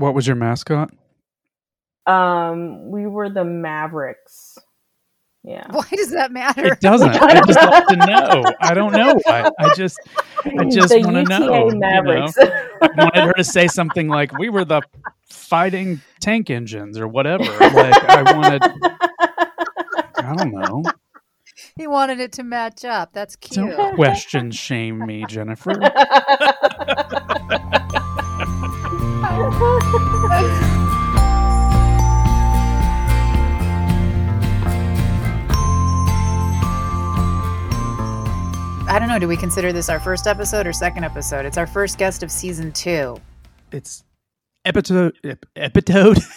What was your mascot? Um, we were the Mavericks. Yeah. Why does that matter? It doesn't. I just like to know. I don't know why. I just, I just want to UTA know. you know? I wanted her to say something like, "We were the fighting tank engines" or whatever. Like I wanted. I don't know. He wanted it to match up. That's cute. Don't question shame me, Jennifer. I don't know. Do we consider this our first episode or second episode? It's our first guest of season two. It's episode. Episode.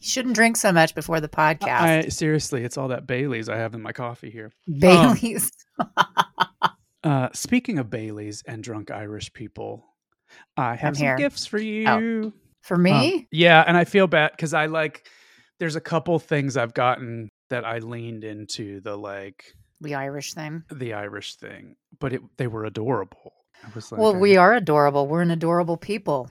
You shouldn't drink so much before the podcast. I seriously, it's all that Bailey's I have in my coffee here. Bailey's. Uh, speaking of Bailey's and drunk Irish people, I have I'm some here. gifts for you. For me? Um, yeah, and I feel bad because I like. There's a couple things I've gotten that I leaned into the like the Irish thing. the Irish thing, but it they were adorable. I was like, well, I- we are adorable. We're an adorable people.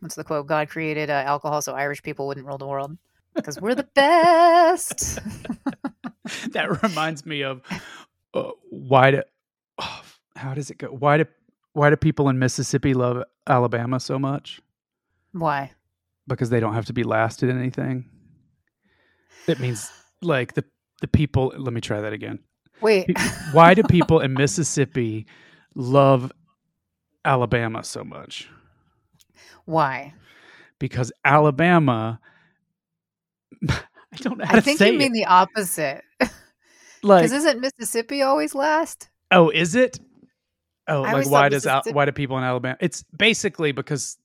What's the quote? God created uh, alcohol so Irish people wouldn't rule the world because we're the best. that reminds me of uh, why do oh, how does it go? Why do why do people in Mississippi love Alabama so much? Why? Because they don't have to be last at anything. It means like the the people. Let me try that again. Wait. Why do people in Mississippi love Alabama so much? Why? Because Alabama. I don't I think you mean it. the opposite. Like, Because isn't Mississippi always last? oh, is it? Oh, I like why does Al- why do people in Alabama? It's basically because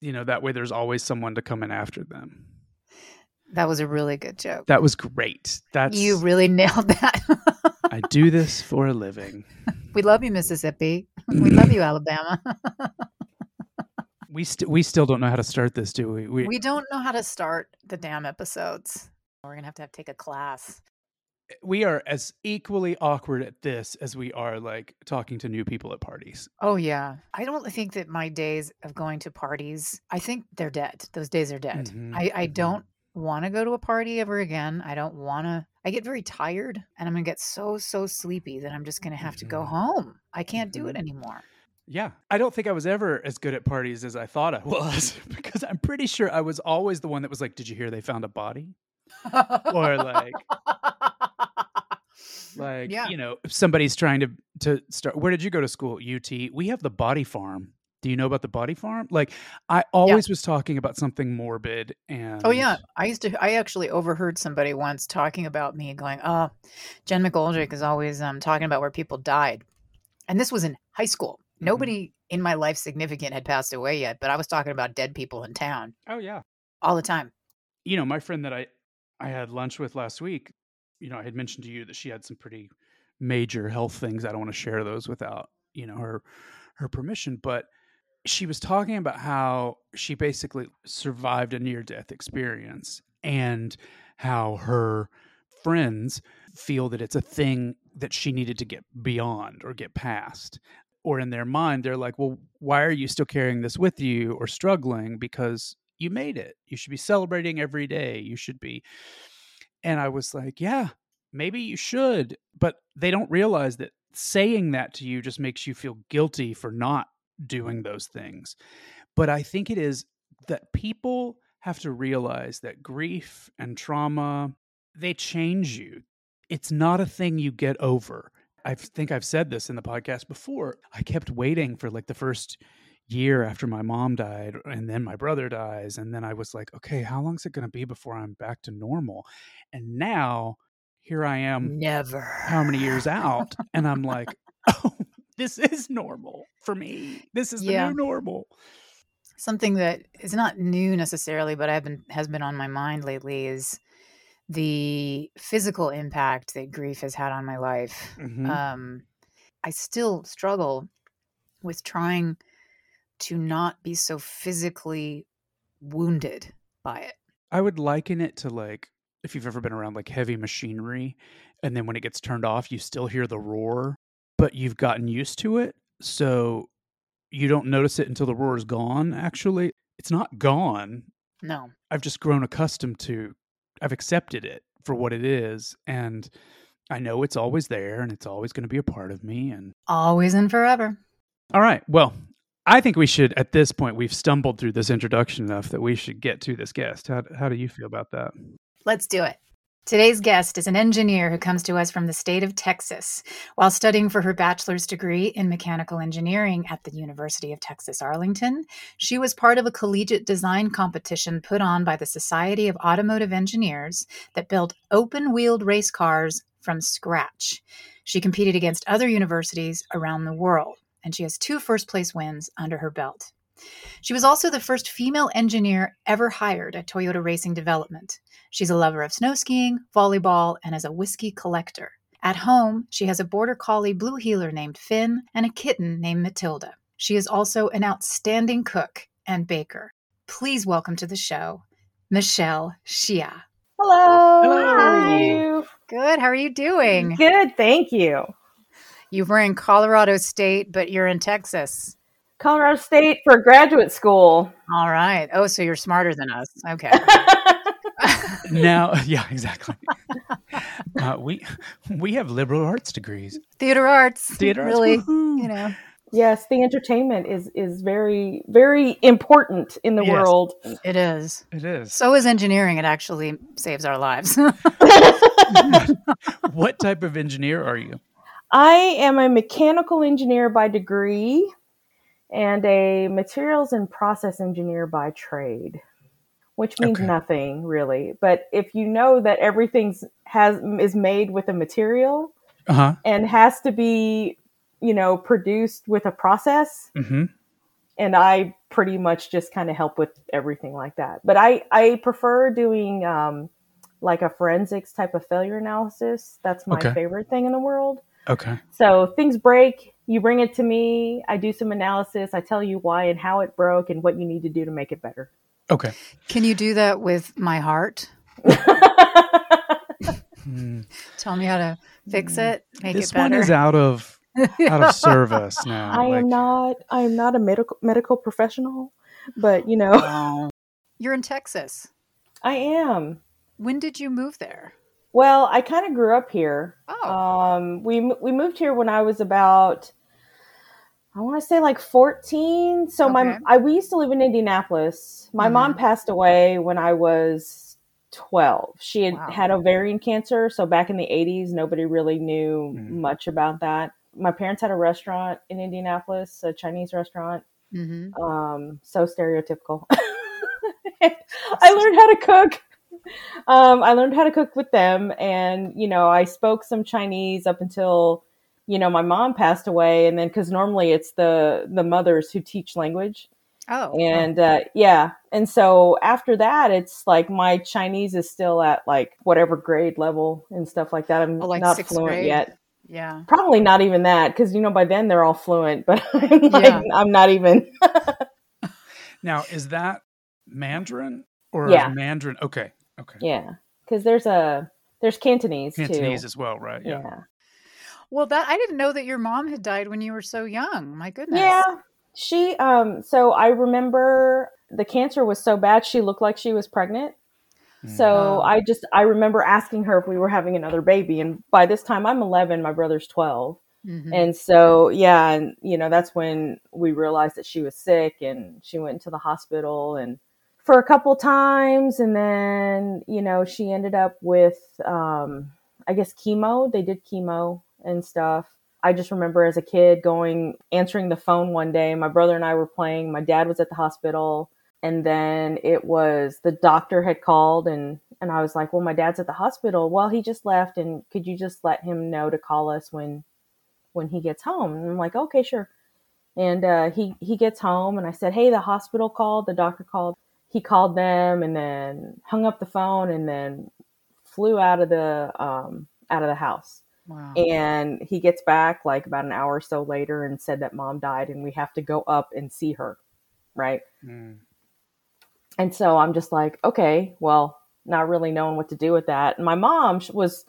you know that way there's always someone to come in after them. That was a really good joke. That was great. That's you really nailed that. I do this for a living. we love you, Mississippi. We love you, Alabama. We st- we still don't know how to start this, do we? We, we don't know how to start the damn episodes. We're gonna have to have take a class. we are as equally awkward at this as we are like talking to new people at parties. Oh yeah. I don't think that my days of going to parties, I think they're dead. Those days are dead. Mhm, I, I mhm. don't want to go to a party ever again. I don't want to. I get very tired and I'm going to get so, so sleepy that I'm just going to have to go Mhm. home. I can't do it Mhm. anymore. Yeah. I don't think I was ever as good at parties as I thought I was because I'm pretty sure I was always the one that was like, "Did you hear they found a body?" Or like like Yeah. you know, if somebody's trying to to start where did you go to school? UT. We have the body farm. Do you know about the body farm? Like I always was talking about something morbid and Oh yeah, I used to. I actually overheard somebody once talking about me, going, "Oh, Jen McGoldrick is always um, talking about where people died," and this was in high school. Mhm. Nobody in my life significant had passed away yet, but I was talking about dead people in town Oh yeah. all the time. you know, my friend that I I had lunch with last week, you know, I had mentioned to you that she had some pretty major health things. I don't want to share those without, you know, her her permission, but she was talking about how she basically survived a near death experience and how her friends feel that it's a thing that she needed to get beyond or get past. Or in their mind they're like well why are you still carrying this with you or struggling? Because you made it. You should be celebrating every day. You should be. And i was like yeah maybe you should. But they don't realize that saying that to you just makes you feel guilty for not doing those things. But i think it is that people have to realize that grief and trauma they change you. It's not a thing you get over. I think i've said this in the podcast before. I kept waiting for like the first year after my mom died and then my brother dies and then i was like okay how long is it going to be before i'm back to normal? And now here i am Never. how many years out and i'm like oh this is normal for me this is the Yeah. new normal Something that is not new necessarily, but I've been has been on my mind lately is the physical impact that grief has had on my life. Mhm. um, I still struggle with trying to not be so physically wounded by it. I would liken it to like if you've ever been around like heavy machinery and then when it gets turned off you still hear the roar but you've gotten used to it so you don't notice it until the roar is gone actually it's not gone. No. I've just grown accustomed to I've accepted it for what it is and I know it's always there and it's always going to be a part of me and Always and forever. All right. Well, I think we should at this point we've stumbled through this introduction enough that we should get to this guest. How how do you feel about that? Let's do it. Today's guest is an engineer who comes to us from the state of Texas. While studying for her bachelor's degree in mechanical engineering at the University of Texas Arlington, she was part of a collegiate design competition put on by the Society of Automotive Engineers that built open wheeled race cars from scratch. She competed against other universities around the world, and she has two first place wins under her belt. She was also the first female engineer ever hired at Toyota Racing Development. She's a lover of snow skiing, volleyball, and is a whiskey collector. At home, she has a border collie blue heeler named Finn and a kitten named Matilda. She is also an outstanding cook and baker. Please welcome to the show, Michelle Hsia. Hello. Hello. How are you? Good. How are you doing? Good, thank you. You were in Colorado State, but you're in Texas. Colorado State for graduate school. All right. Oh, so you're smarter than us. Okay. Now, yeah, exactly. uh, we we have liberal arts degrees. Theater arts. Theater arts, really, woohoo. you know, yes, the entertainment is is very very important in the Yes. world. it is. It is. So is engineering. It actually saves our lives. what type of engineer are you? I am a mechanical engineer by degree and a materials and process engineer by trade, which means Okay. nothing really. But if you know that everything's has is made with a material Uh huh. and has to be, you know, produced with a process, Mm-hmm. and I pretty much just kind of help with everything like that. But I I prefer doing um, like a forensics type of failure analysis. That's my Okay. favorite thing in the world. Okay. So things break, you bring it to me, I do some analysis, I tell you why and how it broke and what you need to do to make it better. Okay. Can you do that with my heart? Hmm. Tell me how to fix it, make This it better. one is out of out of service now. I like- am not I am not a medical medical professional, but you know. You're in Texas. I am. When did you move there? Well, I kind of grew up here. Oh, Um, we we moved here when I was about, I want to say like fourteen. So Okay. my I we used to live in Indianapolis. My mom passed away when I was twelve. She had Wow. had ovarian cancer. So back in the eighties, nobody really knew Mm. much about that. My parents had a restaurant in Indianapolis, a Chinese restaurant. hmm Um, so stereotypical. I learned how to cook. Um, I learned how to cook with them, and you know, I spoke some Chinese up until you know my mom passed away, and then because normally it's the the mothers who teach language, oh, and uh, yeah, and so after that, it's like my Chinese is still at like whatever grade level and stuff like that. I'm Oh, like not fluent grade? yet. yeah. Probably not even that, because you know by then they're all fluent, but I'm like Yeah. I'm not even. Now, is that Mandarin or Yeah. Mandarin? Okay. Okay. Yeah, because there's a there's Cantonese, Cantonese too. as well, right? Yeah. Yeah. Well, that I didn't know that your mom had died when you were so young. My goodness. yeah, She um so I remember the cancer was so bad she looked like she was pregnant. So Oh. I just I remember asking her if we were having another baby and by this time I'm 11, my brother's 12. Mhm. And so, yeah, and you know, that's when we realized that she was sick and she went into the hospital and for a couple times and then, you know, she ended up with um I guess chemo. They did chemo and stuff. I just remember as a kid going answering the phone one day, my brother and I were playing, my dad was at the hospital and then it was the doctor had called and and I was like, "Well, my dad's at the hospital." Well, he just left and could you just let him know to call us when when he gets home. And I'm like, okay, sure. And uh, he he gets home, and I said, hey, the hospital called, the doctor called. He called them, and then hung up the phone, and then flew out of the um, out of the house. Wow. And he gets back like about an hour or so later, and said that mom died, and we have to go up and see her, right? Mm. And so I'm just like, okay, well, not really knowing what to do with that. And my mom was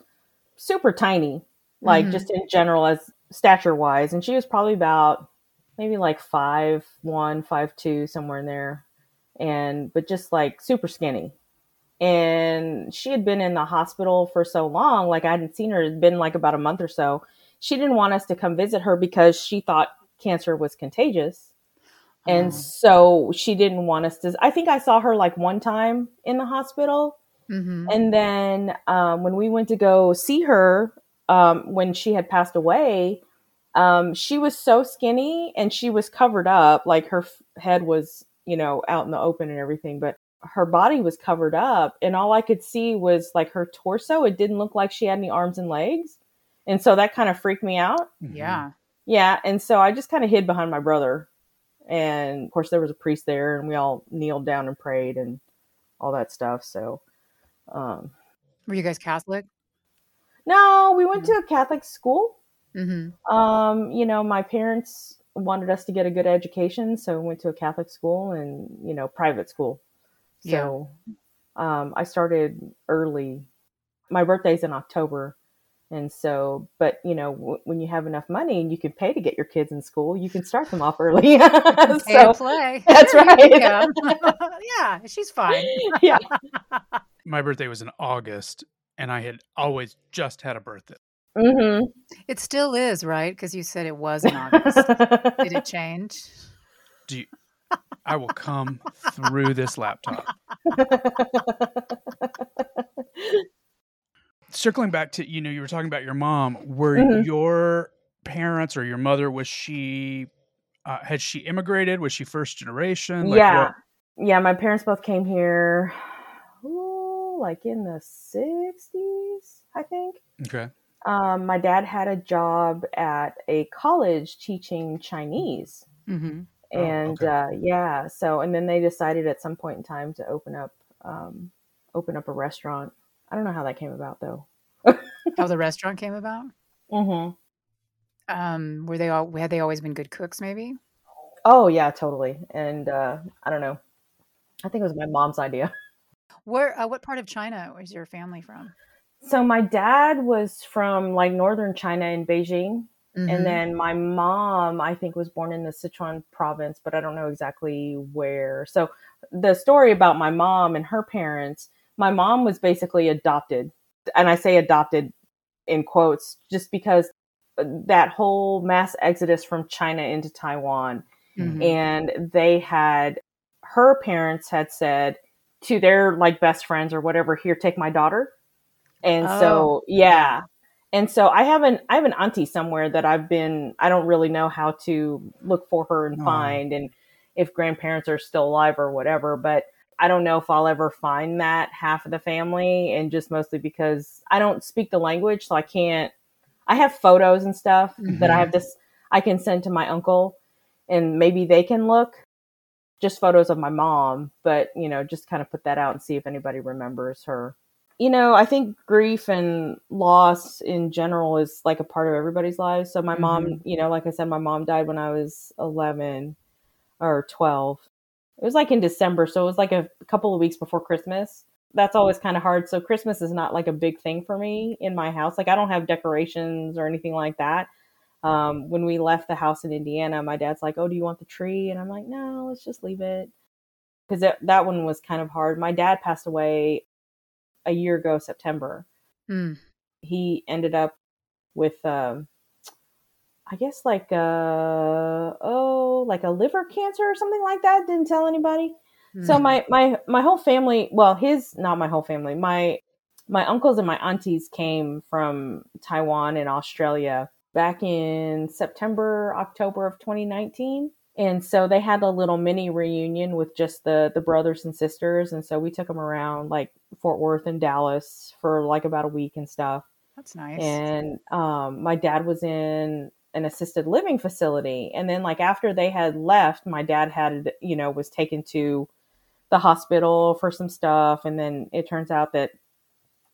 super tiny, like Mhm. just in general as stature wise, and she was probably about maybe like five one, five two, somewhere in there. and but just like super skinny. And she had been in the hospital for so long, like I hadn't seen her, it had been like about a month or so. She didn't want us to come visit her because she thought cancer was contagious. And Oh. so she didn't want us to. I think I saw her like one time in the hospital. Mhm. And then um, when we went to go see her, um, when she had passed away, um, she was so skinny and she was covered up. Like her f- head was, you know, out in the open and everything, but her body was covered up. And all I could see was like her torso. It didn't look like she had any arms and legs. And so that kind of freaked me out. Mhm. Yeah. Yeah. And so I just kind of hid behind my brother. And of course, there was a priest there, and we all kneeled down and prayed and all that stuff. So, um, Were you guys Catholic? no, we went to a Catholic school. Mm-hmm. Um, you know, my parents wanted us to get a good education, so we went to a Catholic school and, you know, private school. Yeah. So, um, I started early. My birthday's in October. And so, but you know, w- when you have enough money and you can pay to get your kids in school, you can start them off early. Pay so, play. that's There right. yeah, she's fine. yeah. My birthday was in August, and I had always just had a birthday. hmm It still is, right? Because you said it was in August. Did it change? Do you, I will come through this laptop. Circling back to you know you were talking about your mom. Were Mhm. your parents or your mother was she uh, had she immigrated? Was she first generation? Like, yeah. what- Yeah, my parents both came here ooh, like in the 60s, I think. Okay. Um, my dad had a job at a college teaching Chinese. Mm-hmm. Oh, And okay. uh, yeah, so and then they decided at some point in time to open up um, open up a restaurant. I don't know how that came about though. How the restaurant came about? Mm-hmm. Um, were they all had they always been good cooks? Maybe. Oh yeah, totally. And uh, I don't know. I think it was my mom's idea. Where? Uh, what part of China was your family from? So my dad was from like northern China in Beijing, Mhm. and then my mom I think was born in the Sichuan province, but I don't know exactly where. So the story about my mom and her parents, my mom was basically adopted, and I say adopted in quotes just because that whole mass exodus from China into Taiwan Mhm. and they had her parents had said to their like best friends or whatever here take my daughter and Oh. so yeah and so i have an i have an auntie somewhere that i've been i don't really know how to look for her and find and if grandparents are still alive or whatever but i don't know if i'll ever find that half of the family and just mostly because i don't speak the language so i can't i have photos and stuff that i Mhm. have this i can send to my uncle and maybe they can look just photos of my mom but you know just kind of put that out and see if anybody remembers her you know i think grief and loss in general is like a part of everybody's lives. So my mom you know like i said my mom died when i was 11 or 12 it was like in december so it was like a couple of weeks before christmas. That's always kind of hard. So christmas is not like a big thing for me in my house. Like i don't have decorations or anything like that. Um, when we left the house in Indiana, my dad's like, "Oh, do you want the tree?" And I'm like, "No, let's just leave it," because that that one was kind of hard. My dad passed away a year ago, September. Mm. He ended up with, um, I guess, like uh oh, like a liver cancer or something like that. Didn't tell anybody. So Mm. my my my whole family, well, his not my whole family. My my uncles and my aunties came from Taiwan and Australia back in September, October of 2019. And so they had a little mini reunion with just the the brothers and sisters and so we took them around like Fort Worth and Dallas for like about a week and stuff. That's nice. And um, my dad was in an assisted living facility. And then, like, after they had left, my dad had, you know, was taken to the hospital for some stuff. And then it turns out that,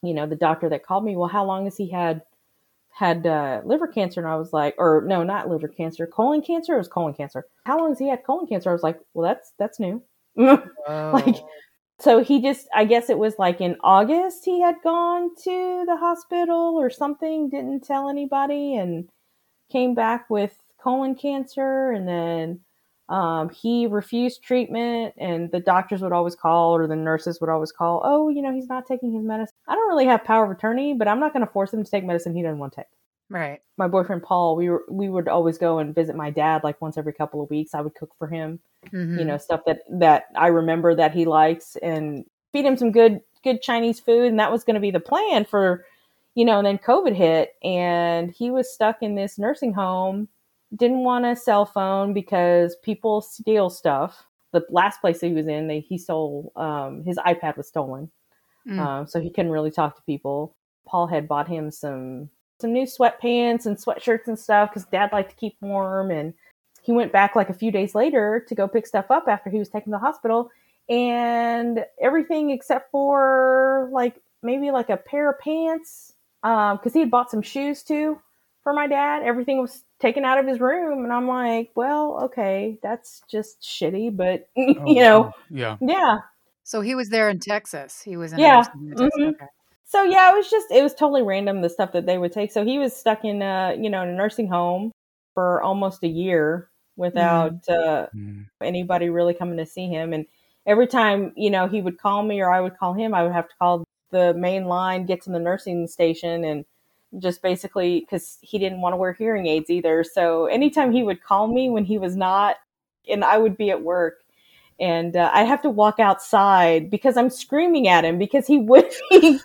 you know, the doctor that called me, well, how long has he had? Had uh, liver cancer and I was like or no not liver cancer colon cancer? It was colon cancer. How long has he had colon cancer? I was like well that's that's new. Whoa. like so he just i guess it was like in august he had gone to the hospital or something didn't tell anybody and came back with colon cancer and then Um, he refused treatment, and the doctors would always call, or the nurses would always call. Oh, you know, he's not taking his medicine. I don't really have power of attorney, but I'm not going to force him to take medicine he doesn't want to take. Right. My boyfriend Paul, we were we would always go and visit my dad like once every couple of weeks. I would cook for him, Mhm. you know, stuff that that I remember that he likes, and feed him some good good Chinese food, and that was going to be the plan for, you know. And then COVID hit, and he was stuck in this nursing home didn't want a cell phone because people steal stuff. The last place he was in, they, he stole um, his iPad was stolen, Mm. um, so he couldn't really talk to people. Paul had bought him some some new sweatpants and sweatshirts and stuff because Dad liked to keep warm. And he went back like a few days later to go pick stuff up after he was taken to the hospital, and everything except for like maybe like a pair of pants because he had bought some shoes too for my dad. Everything was taken out of his room, and I'm like, well, okay, that's just shitty, but Oh, you know, yeah. yeah. So he was there in Texas. He was in a Yeah. nursing home Okay. So yeah, it was just it was totally random the stuff that they would take. So he was stuck in a you know in a nursing home for almost a year without uh, Mm. anybody really coming to see him. And every time you know he would call me or I would call him, I would have to call the main line, get to the nursing station, and just basically because he didn't want to wear hearing aids either. So anytime he would call me when he was not, and I would be at work. And uh, I have to walk outside because I'm screaming at him because he would he, he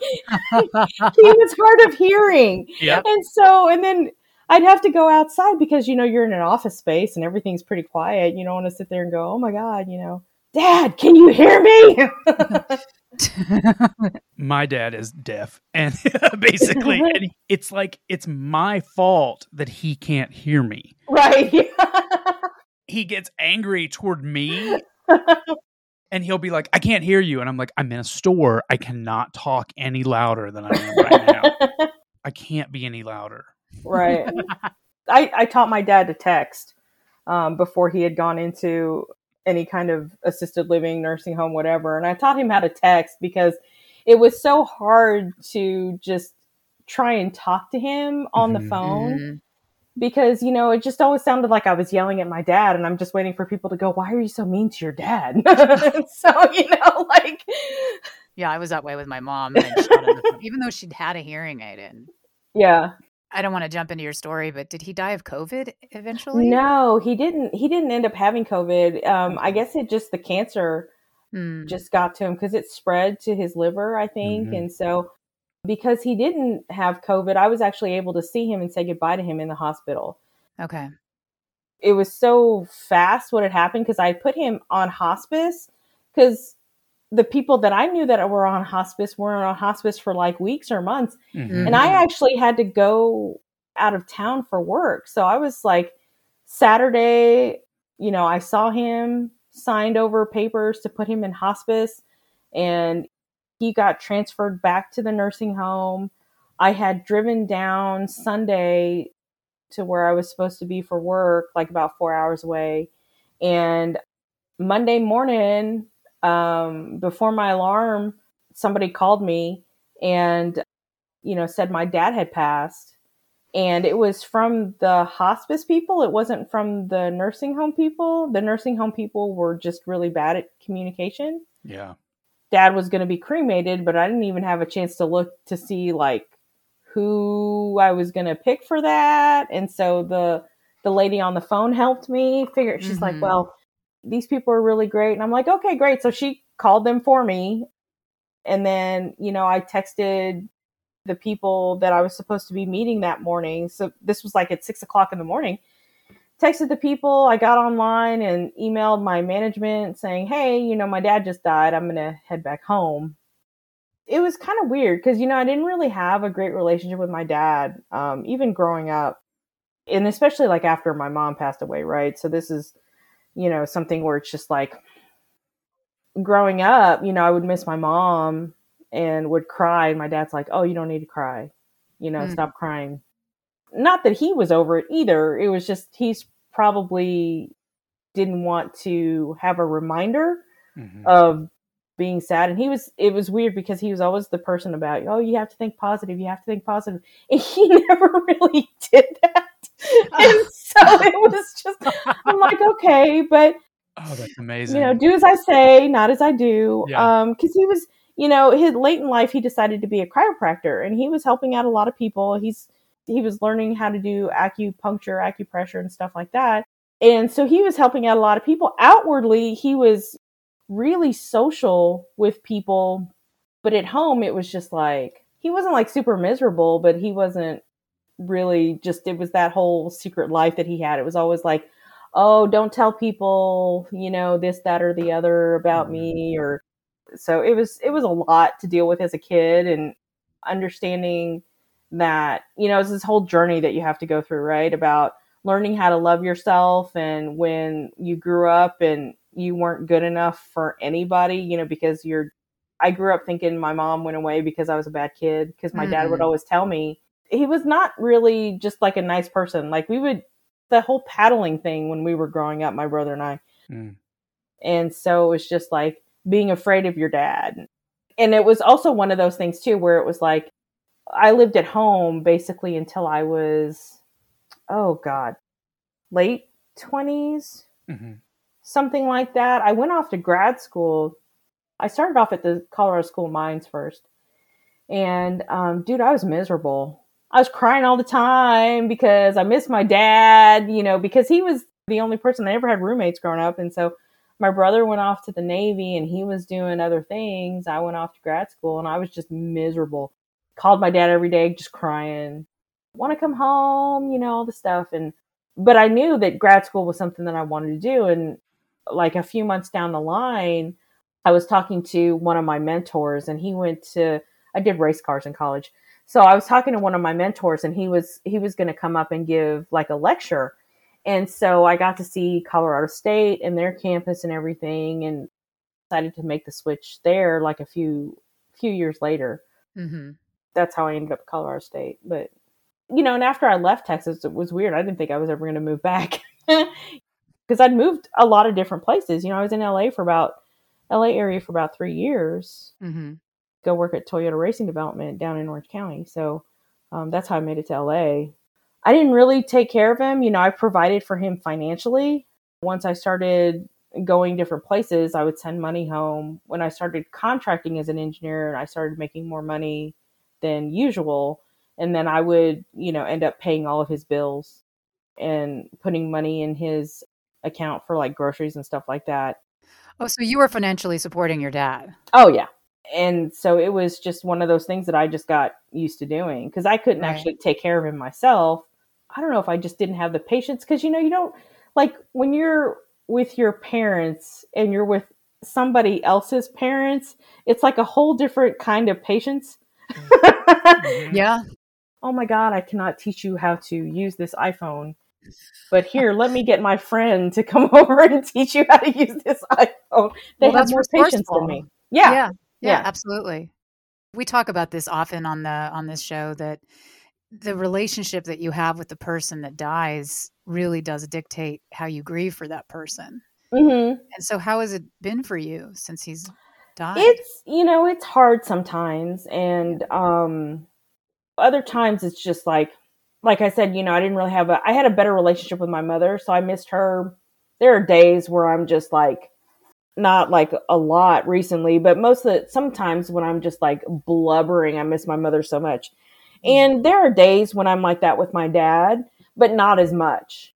was hard of hearing. Yeah. And so, and then I'd have to go outside because, you know, you're in an office space and everything's pretty quiet. You don't want to sit there and go, oh my God, you know, Dad, can you hear me? My dad is deaf, and basically, and it's like it's my fault that he can't hear me. right. He gets angry toward me, and he'll be like, "I can't hear you," and I'm like, "I'm in a store. I cannot talk any louder than I am right now. I can't be any louder." right. I, I taught my dad to text um, before he had gone into any kind of assisted living, nursing home, whatever. And I taught him how to text because it was so hard to just try and talk to him on the Mhm. phone Mhm. because, you know, it just always sounded like I was yelling at my dad and I'm just waiting for people to go, why are you so mean to your dad? so, you know, like, Yeah, I was that way with my mom. And I'd shout at the phone, even though she'd had a hearing aid in. yeah. I don't want to jump into your story, but did he die of COVID eventually? No, he didn't. He didn't end up having COVID. Um, I guess it just the cancer Hmm. just got to him because it spread to his liver, I think. Mhm. And so, because he didn't have COVID, I was actually able to see him and say goodbye to him in the hospital. Okay. It was so fast what had happened because I put him on hospice because the people that I knew that were on hospice were on hospice for like weeks or months. Mhm. And I actually had to go out of town for work. So I was like, Saturday, you know, I saw him, signed over papers to put him in hospice, and he got transferred back to the nursing home. I had driven down Sunday to where I was supposed to be for work, like about four hours away. And Monday morning, um, before my alarm, somebody called me and you know said my dad had passed. And it was from the hospice people. It wasn't from the nursing home people. The nursing home people were just really bad at communication. Yeah. dad was going to be cremated but i didn't even have a chance to look to see like who i was going to pick for that. And so the the lady on the phone helped me figure she's Mhm. like well these people are really great. And i'm like okay great. So she called them for me. And then you know i texted the people that i was supposed to be meeting that morning. So this was like at six o'clock in the morning. Texted the people. I got online and emailed my management saying hey you know my dad just died. I'm gonna head back home. It was kind of weird because you know i didn't really have a great relationship with my dad um, even growing up. And especially like after my mom passed away right? So this is you know something where it's just like growing up you know i would miss my mom and would cry and my dad's like oh you don't need to cry you know Mm. stop crying not that he was over it either it was just he's probably didn't want to have a reminder Mhm. of being sad and he was it was weird because he was always the person about oh you have to think positive you have to think positive and he never really did that and so it was just, I'm like, okay, but Oh, that's amazing. you know, do as I say, not as I do. Yeah. Um, because he was, you know, his late in life, he decided to be a chiropractor, and he was helping out a lot of people. He's he was learning how to do acupuncture, acupressure, and stuff like that. And so he was helping out a lot of people. Outwardly, he was really social with people, but at home, it was just like he wasn't like super miserable, but he wasn't really just. It was that whole secret life that he had. It was always like oh, don't tell people, you know, this, that, or the other about me, or so it was. It was a lot to deal with as a kid, and understanding that you know it's this whole journey that you have to go through, right? About learning how to love yourself, and when you grew up and you weren't good enough for anybody, you know, because you're. I grew up thinking my mom went away because I was a bad kid because my dad would Mm. always tell me he was not really just like a nice person. Like we would the whole paddling thing when we were growing up, my brother and I. Mm. And so it was just like being afraid of your dad. And it was also one of those things too where it was like I lived at home basically until I was oh god, late 20s, hmm something like that. I went off to grad school. I started off at the Colorado School of Mines first. And um, dude, I was miserable. I was crying all the time because I missed my dad, you know, because he was the only person I ever had roommates growing up. And so my brother went off to the Navy and he was doing other things. I went off to grad school and I was just miserable. Called my dad every day, just crying. Want to come home, you know, all the stuff. And, but I knew that grad school was something that I wanted to do. And like a few months down the line, I was talking to one of my mentors and he went to, I did race cars in college. So I was talking to one of my mentors and he was, he was going to come up and give like a lecture. And so I got to see Colorado State and their campus and everything and decided to make the switch there like a few, few years later. hmm That's how I ended up at Colorado State. But, you know, and after I left Texas, it was weird. I didn't think I was ever going to move back because I'd moved a lot of different places. You know, I was in LA for about, LA area for about three years hmm go work at Toyota Racing Development down in Orange County. So um, that's how I made it to LA. I didn't really take care of him. You know, I provided for him financially. Once I started going different places, I would send money home. When I started contracting as an engineer and I started making more money than usual, and then I would, you know, end up paying all of his bills and putting money in his account for like groceries and stuff like that. Oh, so you were financially supporting your dad. Oh yeah. And so it was just one of those things that I just got used to doing because I couldn't Right. actually take care of him myself. I don't know if I just didn't have the patience because you know you don't like when you're with your parents and you're with somebody else's parents, it's like a whole different kind of patience. Mhm. Yeah. oh my god, I cannot teach you how to use this iPhone. But here, let me get my friend to come over and teach you how to use this iPhone. They Well, have that's more patience than me. Yeah. yeah. Yeah, Yeah. absolutely. We talk about this often on the on this show that the relationship that you have with the person that dies really does dictate how you grieve for that person. hmm And so how has it been for you since he's died? it's you know it's hard sometimes and um other times it's just like like i said you know i didn't really have a i had a better relationship with my mother so i missed her there are days where i'm just like not like a lot recently but most of the sometimes when i'm just like blubbering i miss my mother so much. Mm. And there are days when i'm like that with my dad but not as much.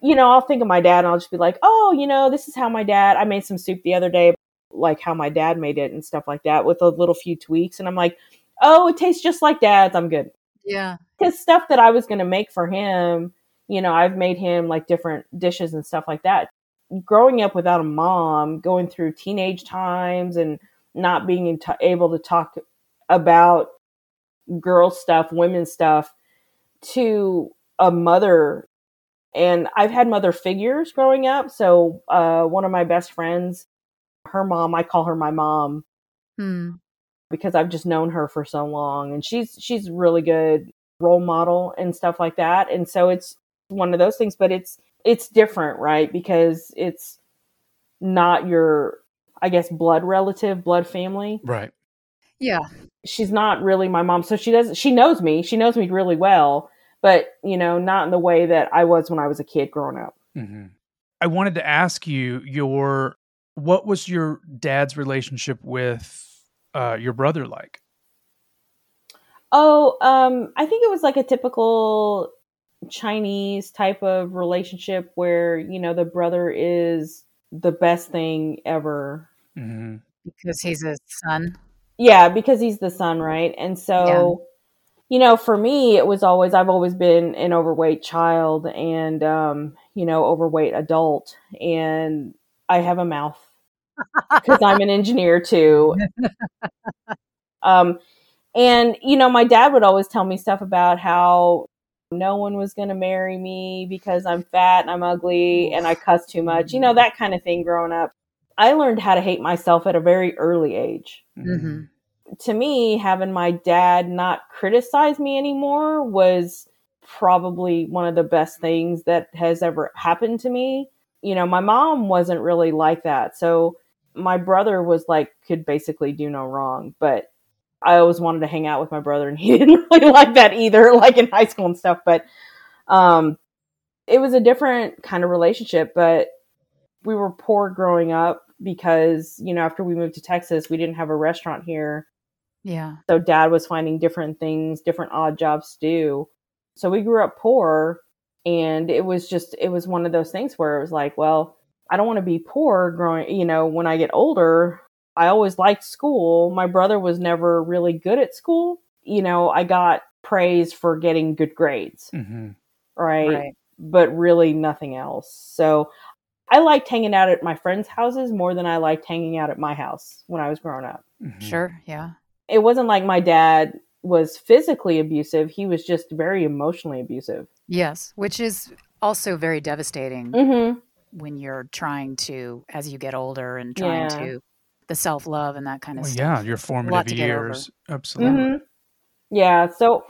You know i'll think of my dad and i'll just be like oh you know this is how my dad i made some soup the other day like how my dad made it and stuff like that with a little few tweaks and i'm like oh it tastes just like dad's i'm good. Yeah. because stuff that i was going to make for him you know i've made him like different dishes and stuff like that growing up without a mom going through teenage times and not being in able to talk about girl stuff women's stuff to a mother and i've had mother figures growing up so uh, one of my best friends her mom i call her my mom Hmm. because I've just known her for so long and she's she's really good role model and stuff like that. And so it's one of those things, but it's it's different, right? Because it's not your I guess blood relative, blood family. Right. Yeah. She's not really my mom. So she does she knows me. She knows me really well, but you know, not in the way that I was when I was a kid growing up. hmm I wanted to ask you your what was your dad's relationship with uh, your brother like? Oh, um, I think it was like a typical Chinese type of relationship where, you know, the brother is the best thing ever. hmm because he's a son. Yeah, because he's the son, right? And so, you know, for me, it was always, I've always been an overweight child and, um, you know, overweight adult. And I have a mouth because I'm an engineer too. Um, and you know, my dad would always tell me stuff about how no one was going to marry me because I'm fat and I'm ugly and I cuss too much. You know, that kind of thing growing up. I learned how to hate myself at a very early age. hmm To me, having my dad not criticize me anymore was probably one of the best things that has ever happened to me. You know, my mom wasn't really like that. So my brother was like, could basically do no wrong. But I always wanted to hang out with my brother, and he didn't really like that either, like in high school and stuff. But um, it was a different kind of relationship. But we were poor growing up because, you know, after we moved to Texas, we didn't have a restaurant here. Yeah. So dad was finding different things, different odd jobs to do. So we grew up poor. And it was just, it was one of those things where it was like, well, I don't want to be poor growing, you know, when I get older. I always liked school. My brother was never really good at school. You know, I got praise for getting good grades, hmm right? Right. But really nothing else. So I liked hanging out at my friends' houses more than I liked hanging out at my house when I was growing up. hmm Sure. Yeah. It wasn't like my dad was physically abusive, he was just very emotionally abusive. Yes. Which is also very devastating Mm-hmm. when you're trying to, as you get older and trying Yeah. to, the self love and that kind of Well, stuff. yeah, your lot formative to get over. years. Absolutely. Mm-hmm. Yeah. So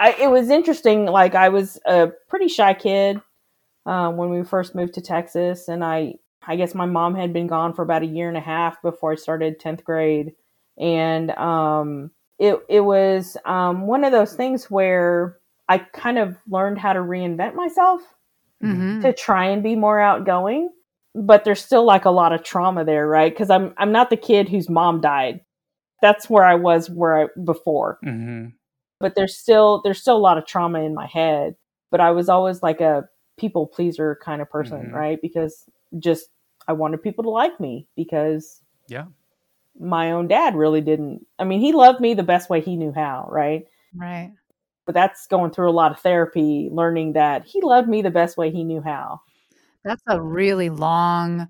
I, it was interesting. Like I was a pretty shy kid uh, when we first moved to Texas, and I I guess my mom had been gone for about a year and a half before I started tenth grade, and um, it it was um, one of those things where I kind of learned how to reinvent myself hmm to try and be more outgoing. But there's still like a lot of trauma there, right? Because I'm I'm not the kid whose mom died. That's where I was where I before hmm but there's still there's still a lot of trauma in my head but i was always like a people pleaser kind of person Mhm. right because just i wanted people to like me because Yeah. my own dad really didn't i mean he loved me the best way he knew how right Right. but that's going through a lot of therapy learning that he loved me the best way he knew how That's a really long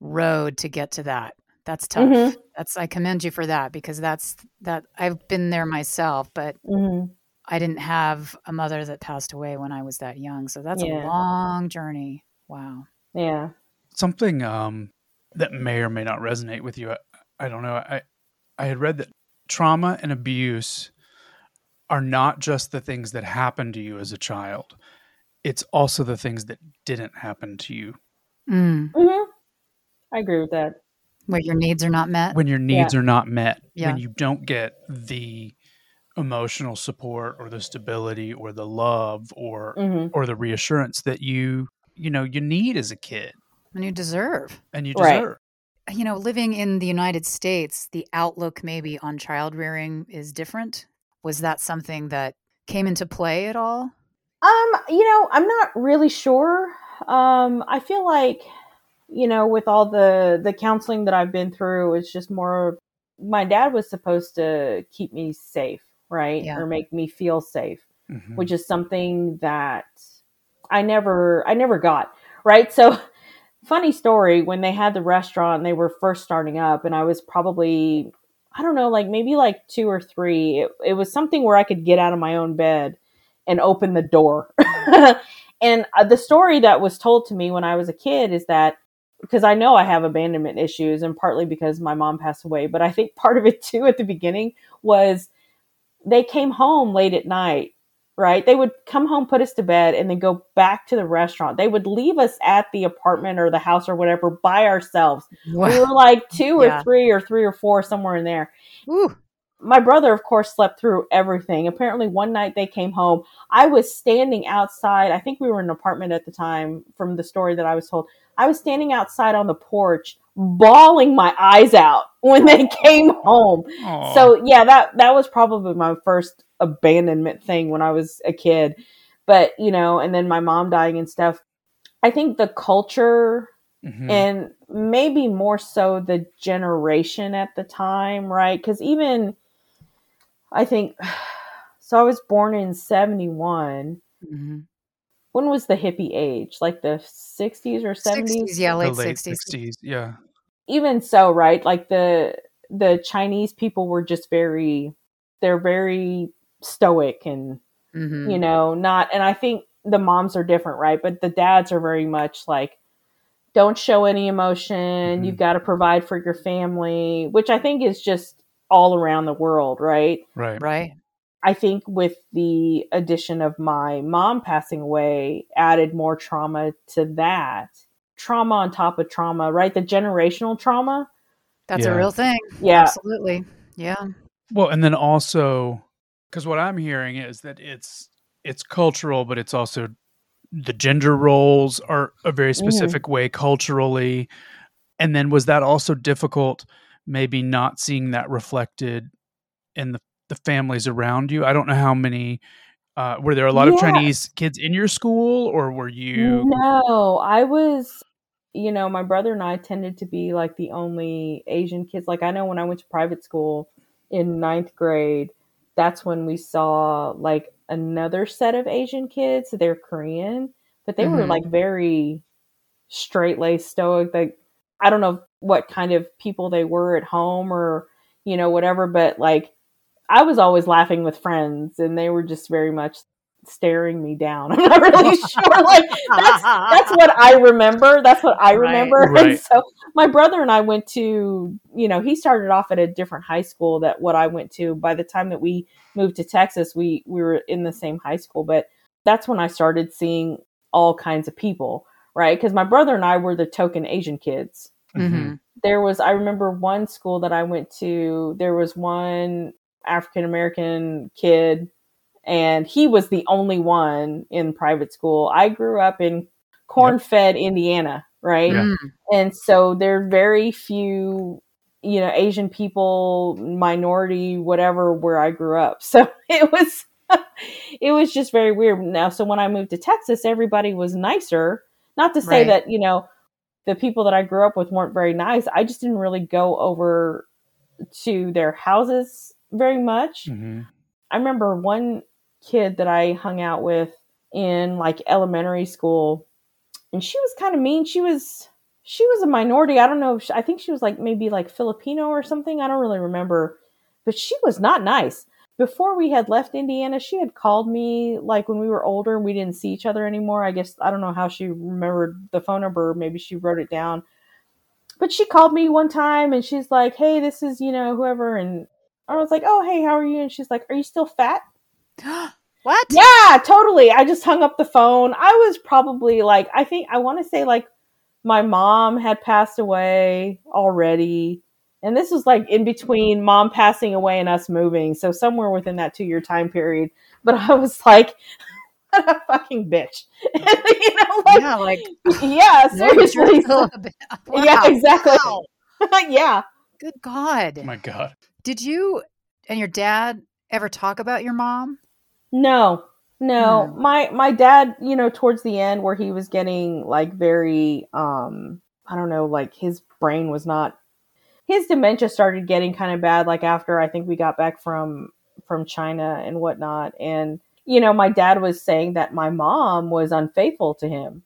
road to get to that. That's tough. Mhm. That's I commend you for that because that's that I've been there myself, but mm-hmm. I didn't have a mother that passed away when I was that young. So that's Yeah. a long journey. Wow. yeah Something um, that may or may not resonate with you. I, I don't know. I I had read that trauma and abuse are not just the things that happen to you as a child. It's also the things that didn't happen to you Mm. mm-hmm. i agree with that Where your needs are not met. when your needs are not met, Yeah. when you don't get the emotional support or the stability or the love or mm-hmm. or the reassurance that you you know you need as a kid and you deserve. and you Right. deserve. You know, living in the United States, the outlook maybe on child rearing is different. Was that something that came into play at all? Um, you know, I'm not really sure. Um, I feel like, you know, with all the the counseling that I've been through, it's just more. My dad was supposed to keep me safe, right, Yeah. or make me feel safe, Mhm. which is something that I never, I never got, right. So, funny story when they had the restaurant and they were first starting up, and I was probably, I don't know, like maybe like two or three. It, it was something where I could get out of my own bed and open the door. and uh, the story that was told to me when I was a kid is that because I know I have abandonment issues and partly because my mom passed away, but I think part of it too at the beginning was they came home late at night, right? They would come home, put us to bed, and then go back to the restaurant. They would leave us at the apartment or the house or whatever by ourselves. We were like two or Yeah. three or three or four, somewhere in there Ooh, my brother, of course, slept through everything. Apparently, one night they came home. I was standing outside. I think we were in an apartment at the time, from the story that I was told. I was standing outside on the porch, bawling my eyes out when they came home. Aw. So yeah, that that was probably my first abandonment thing when I was a kid. But you know, and then my mom dying and stuff. I think the culture Mhm. and maybe more so the generation at the time, right? Because even I think so. I was born in '71. Mhm. When was the hippie age? Like the '60s or '70s? 60s, yeah, late, late 60s. 60s. Yeah. even so, right? Like the the Chinese people were just very they're very stoic and Mhm. you know, not and I think the moms are different, right? But the dads are very much like don't show any emotion. Mhm. You've got to provide for your family, which I think is just all around the world, right? Right. Right. I think with the addition of my mom passing away added more trauma to that. Trauma on top of trauma, right? The generational trauma. That's Yeah. a real thing. Yeah. Absolutely. Yeah. Well, and then also because what I'm hearing is that it's it's cultural, but it's also the gender roles are a very Mm-hmm. specific way culturally. And then was that also difficult, maybe not seeing that reflected in the, the families around you? I don't know how many uh, were there a lot of Chinese kids in your school or were you No, I was, you know, my brother and I tended to be like the only Asian kids. Like I know when I went to private school in ninth grade, that's when we saw like another set of Asian kids. They're Korean, but they were Mhm. like very straight laced, stoic. Like I don't know what kind of people they were at home or you know whatever, but like I was always laughing with friends, and they were just very much staring me down. I'm not really sure. Like that's that's what I remember. That's what I Right. remember. And so my brother and I went to, you know, he started off at a different high school that what I went to. By the time that we moved to Texas, we we were in the same high school, but that's when I started seeing all kinds of people, right? Cuz my brother and I were the token Asian kids. Mhm. There was I remember one school that I went to, there was one African American kid and he was the only one in private school. I grew up in corn-fed Indiana, right? Yeah. Mm. And so there are very few, you know, Asian people, minority, whatever, where I grew up. So it was, it was just very weird. Now, so when I moved to Texas, everybody was nicer. Not to say Right. that, you know, the people that I grew up with weren't very nice. I just didn't really go over to their houses very much. Mhm. I remember one kid that I hung out with in like elementary school, and she was kind of mean. She was she was a minority. I don't know. If she, I think she was like maybe like Filipino or something. I don't really remember, but she was not nice. Before we had left Indiana, she had called me like when we were older and we didn't see each other anymore. I guess I don't know how she remembered the phone number. Maybe she wrote it down. But she called me one time and she's like, "Hey, this is you know whoever," and I was like, "Oh, hey, how are you?" And she's like, "Are you still fat?" what? Yeah, totally. I just hung up the phone. I was probably like, I think I want to say like my mom had passed away already. And this was like in between mom passing away and us moving. So somewhere within that two year time period. But I was like, what a fucking bitch. you know, like, yeah, like yeah, seriously. still a bit- Yeah, exactly. Wow. yeah. Good God. Oh my god. Did you and your dad ever talk about your mom? No, no. Hmm. My my dad, you know, towards the end where he was getting like very um I don't know, like his brain was not his dementia started getting kind of bad like after I think we got back from from China and whatnot. And you know, my dad was saying that my mom was unfaithful to him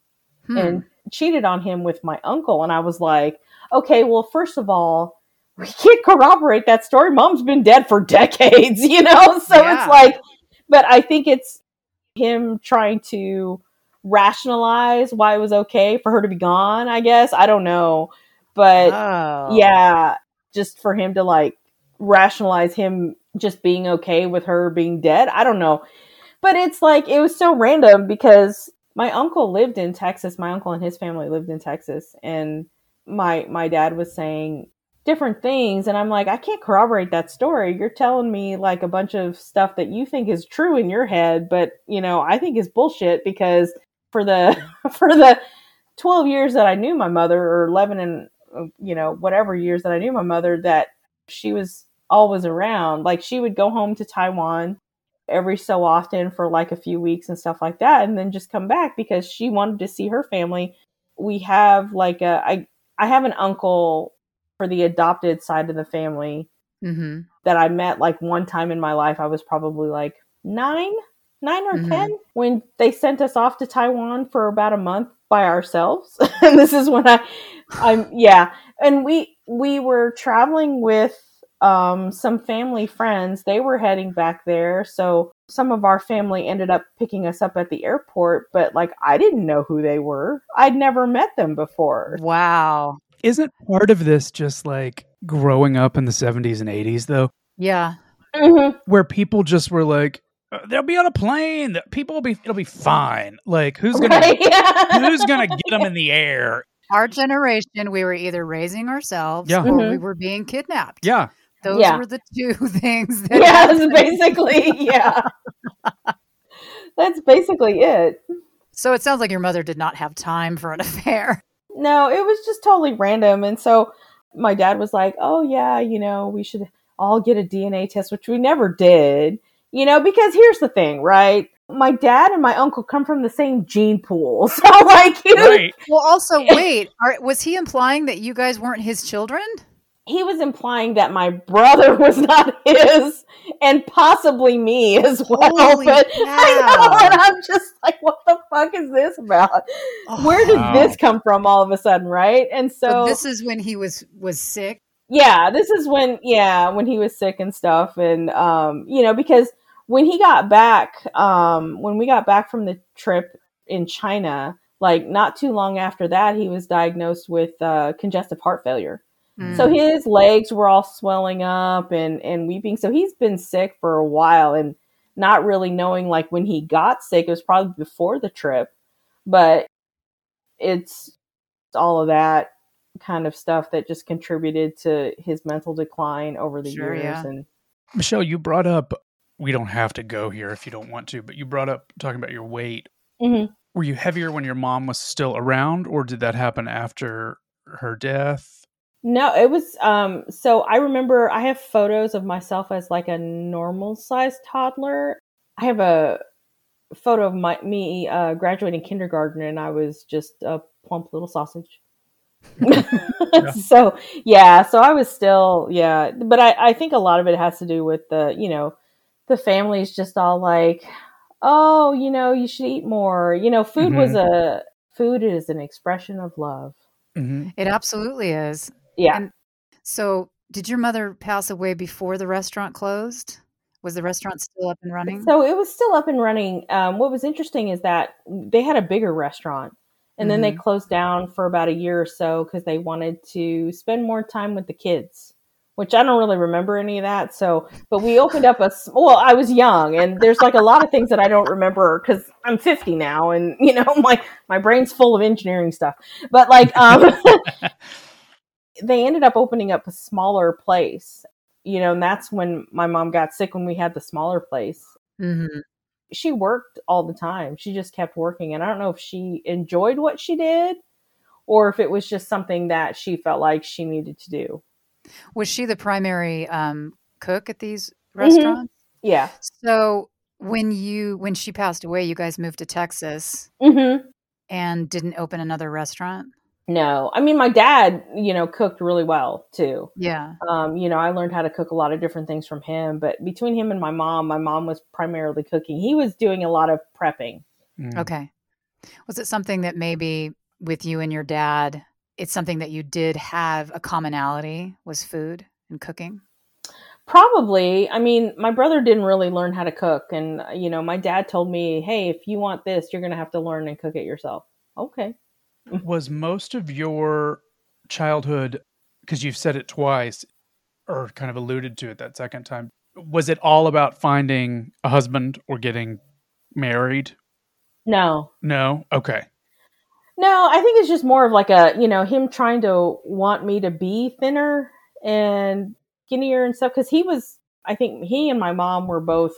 Hmm. and cheated on him with my uncle. And I was like, okay, well, first of all, we can't corroborate that story. Mom's been dead for decades, you know? So Yeah. it's like, but I think it's him trying to rationalize why it was okay for her to be gone, I guess. I don't know. But oh. yeah, just for him to like rationalize him just being okay with her being dead. I don't know. But it's like it was so random because my uncle lived in Texas. My uncle and his family lived in Texas and my my dad was saying different things and i'm like i can't corroborate that story you're telling me like a bunch of stuff that you think is true in your head but you know i think is bullshit because for the for the 12 years that i knew my mother or 11 and you know whatever years that i knew my mother that she was always around like she would go home to taiwan every so often for like a few weeks and stuff like that and then just come back because she wanted to see her family we have like a i i have an uncle for the adopted side of the family Mm-hmm. that I met like one time in my life. I was probably like nine, nine or Mhm. 10 when they sent us off to Taiwan for about a month by ourselves. and this is when I, I'm, yeah. And we, we were traveling with um, some family friends. They were heading back there. So some of our family ended up picking us up at the airport, but like I didn't know who they were. I'd never met them before. Wow. Isn't part of this just like growing up in the 70s and 80s, though, Yeah. Mhm. where people just were like, "Uh, they'll be on a plane. People will be, it'll be fine. Like, who's gonna, Right? Yeah. who's gonna get them in the air? Our generation, we were either raising ourselves Yeah. or we Mhm. were being kidnapped. Yeah, Those Yeah. were the two things that yeah, that's basically yeah. that's basically it. So it sounds like your mother did not have time for an affair. No, it was just totally random, and so my dad was like, "Oh yeah, you know, we should all get a DNA test," which we never did. You know, because here's the thing, right? My dad and my uncle come from the same gene pool, so like, he, right. Well, also, wait, are, was he implying that you guys weren't his children? he was implying that my brother was not his, and possibly me as well. Holy but I know, and I'm just like, what the fuck is this about? Where did Wow. this come from all of a sudden, right? And so, So this is when he was was sick. yeah, this is when, yeah, when he was sick and stuff, and um, you know, because when he got back, um, when we got back from the trip in China, like not too long after that, he was diagnosed with uh, congestive heart failure. Mm. So his legs were all swelling up and and weeping. So he's been sick for a while and not really knowing like when he got sick. It was probably before the trip, but it's all of that kind of stuff that just contributed to his mental decline over the Sure, years. yeah. And Michelle, you brought up, we don't have to go here if you don't want to, but you brought up talking about your weight. Mhm. Were you heavier when your mom was still around, or did that happen after her death? no, it was um. So I remember I have photos of myself as like a normal sized toddler. I have a photo of my me uh, graduating kindergarten, and I was just a plump little sausage. So yeah, so I was still yeah, but I I think a lot of it has to do with the you know the family's just all like, oh, you know, you should eat more. You know, food was a food is an expression of love. hmm It absolutely is. Yeah. And so, did your mother pass away before the restaurant closed? Was the restaurant still up and running? So it was still up and running. Um, what was interesting is that they had a bigger restaurant, and then they Mhm. closed down for about a year or so because they wanted to spend more time with the kids. Which I don't really remember any of that. So, but we opened up a Well, I was young, and there's like a lot of things that I don't remember because I'm 50 now, and you know, my my brain's full of engineering stuff. But like, um, they ended up opening up a smaller place, you know, and that's when my mom got sick when we had the smaller place hmm she worked all the time. She just kept working. And I don't know if she enjoyed what she did or if it was just something that she felt like she needed to do. Was she the primary um, cook at these Mm-hmm. restaurants? Yeah. So, when you when she passed away, you guys moved to Texas Mm-hmm. and didn't open another restaurant. No, I mean, my dad, you know, cooked really well too. Yeah. Um, you know, I learned how to cook a lot of different things from him, but between him and my mom, my mom was primarily cooking. He was doing a lot of prepping. Mm. Okay. Was it something that maybe with you and your dad, it's something that you did have a commonality was food and cooking? Probably. I mean, my brother didn't really learn how to cook. And, uh, you know, my dad told me, hey, if you want this, you're going to have to learn and cook it yourself. Okay. Was most of your childhood, because you've said it twice, or kind of alluded to it that second time, was it all about finding a husband or getting married? No. No. Okay. No, I think it's just more of like a, you know, him trying to want me to be thinner and skinnier and stuff because he was I think he and my mom were both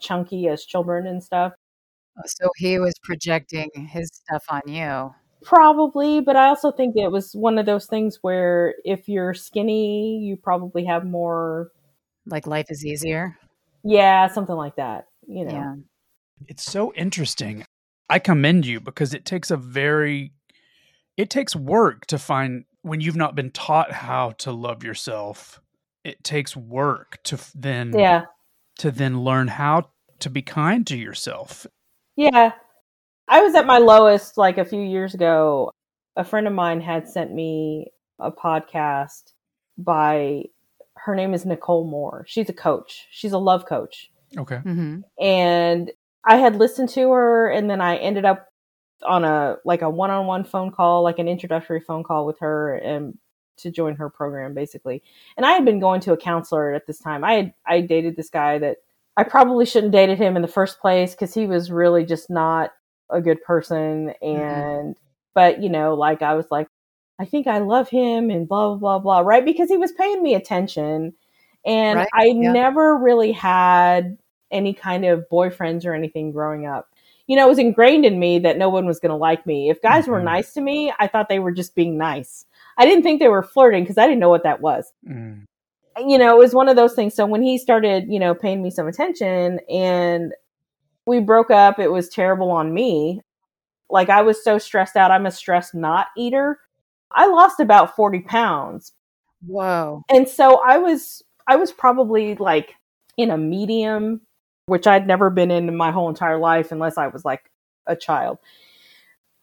chunky as children and stuff. Oh, so he was projecting his stuff on you. Probably, but I also think it was one of those things where if you're skinny, you probably have more like life is easier. Yeah, something like that, you know. Yeah. It's so interesting. I commend you because it takes a very it takes work to find when you've not been taught how to love yourself. It takes work to then Yeah. to then learn how to be kind to yourself. Yeah. I was at my lowest like a few years ago. A friend of mine had sent me a podcast by her name is Nicole Moore. She's a coach. She's a love coach. Okay. Mm-hmm. And I had listened to her and then I ended up on a like a one-on-one phone call, like an introductory phone call with her and to join her program basically. And I had been going to a counselor at this time. I had I dated this guy that I probably shouldn't dated him in the first place cuz he was really just not a good person and mm-hmm. but you know, like I was like I think I love him and blah blah blah blah, right? Because he was paying me attention. And right? I yeah. never really had any kind of boyfriends or anything growing up. You know, it was ingrained in me that no one was going to like me. If guys mm-hmm. were nice to me, I thought they were just being nice. I didn't think they were flirting because I didn't know what that was. Mm. You know, it was one of those things. So when he started, you know, paying me some attention and we broke up, it was terrible on me. Like I was so stressed out. I'm a stressed not eater. I lost about 40 pounds. Whoa. And so I was I was probably like in a medium, which I'd never been in my whole entire life unless I was like a child.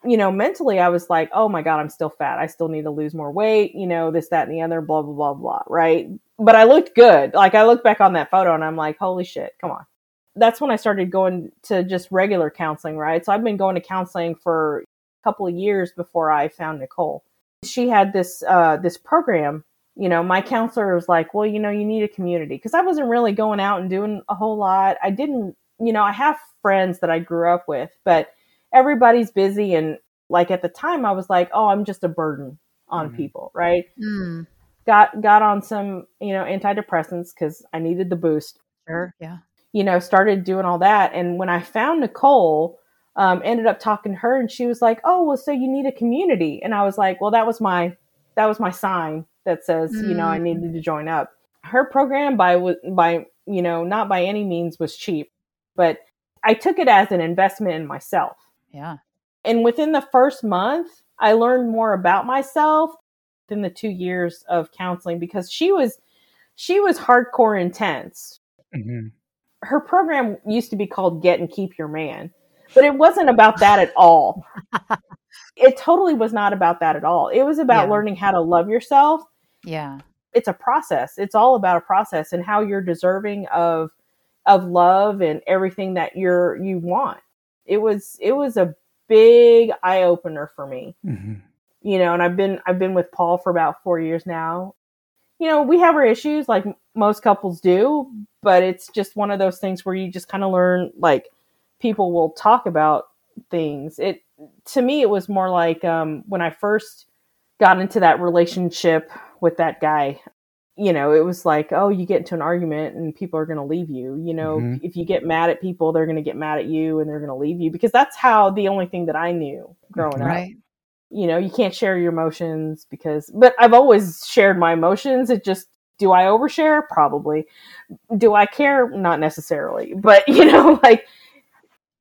You know, mentally I was like, oh my God, I'm still fat. I still need to lose more weight, you know, this, that, and the other, blah, blah, blah, blah. Right. But I looked good. Like I look back on that photo and I'm like, holy shit, come on. That's when I started going to just regular counseling, right? So I've been going to counseling for a couple of years before I found Nicole she had this uh, this program. You know, my counselor was like, "Well, you know, you need a community," because I wasn't really going out and doing a whole lot. I didn't, you know, I have friends that I grew up with, but everybody's busy and like at the time I was like, "Oh, I'm just a burden on mm-hmm. people," right? Mm. Got got on some, you know, antidepressants because I needed the boost. Sure, yeah. You know, started doing all that, and when I found Nicole, um, ended up talking to her and she was like, "Oh, well, so you need a community?" And I was like, "Well, that was my that was my sign that says, mm. you know, I mm. needed to join up." Her program by was by you know not by any means was cheap, but I took it as an investment in myself. Yeah. And within the first month, I learned more about myself than the two years of counseling because she was she was hardcore intense. Mm-hmm. Her program used to be called Get and Keep Your Man but it wasn't about that at all. it totally was not about that at all. It was about yeah. learning how to love yourself. Yeah. It's a process. It's all about a process and how you're deserving of of love and everything that you're you want. It was it was a big eye opener for me. Mm-hmm. You know, and I've been I've been with Paul for about 4 years now. You know, we have our issues like most couples do, but it's just one of those things where you just kind of learn like people will talk about things. It to me it was more like um, when I first got into that relationship with that guy. You know, it was like, oh, you get into an argument and people are going to leave you. You know, mm-hmm. if you get mad at people, they're going to get mad at you and they're going to leave you because that's how the only thing that I knew growing right. up. You know, you can't share your emotions because, but I've always shared my emotions. It just, do I overshare? Probably. Do I care? Not necessarily. But, you know, like,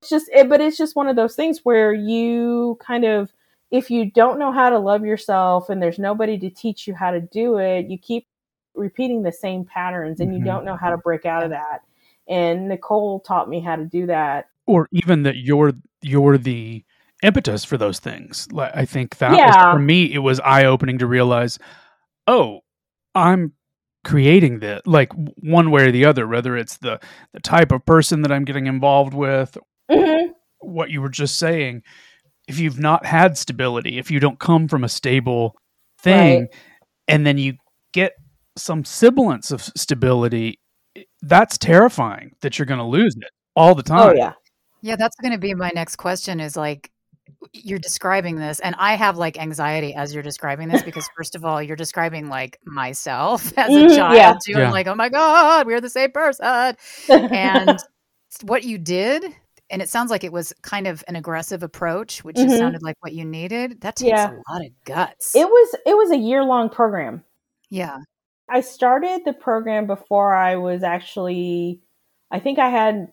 it's just it, but it's just one of those things where you kind of if you don't know how to love yourself and there's nobody to teach you how to do it you keep repeating the same patterns and mm-hmm. you don't know how to break out of that and nicole taught me how to do that or even that you're you're the impetus for those things like i think that yeah. was, for me it was eye-opening to realize oh i'm creating that like one way or the other whether it's the the type of person that i'm getting involved with mm-hmm. what you were just saying. If you've not had stability, if you don't come from a stable thing, right. and then you get some semblance of stability, that's terrifying that you're going to lose it all the oh, time. Oh, yeah. Yeah, that's going to be my next question is like, you're describing this and i have like anxiety as you're describing this because first of all you're describing like myself as a Mhm, child yeah. too Yeah. i'm like oh my god we're the same person and what you did and it sounds like it was kind of an aggressive approach which just Mhm. sounded like what you needed that takes Yeah. a lot of guts it was it was a year long program. yeah I started the program before I was actually, I think I had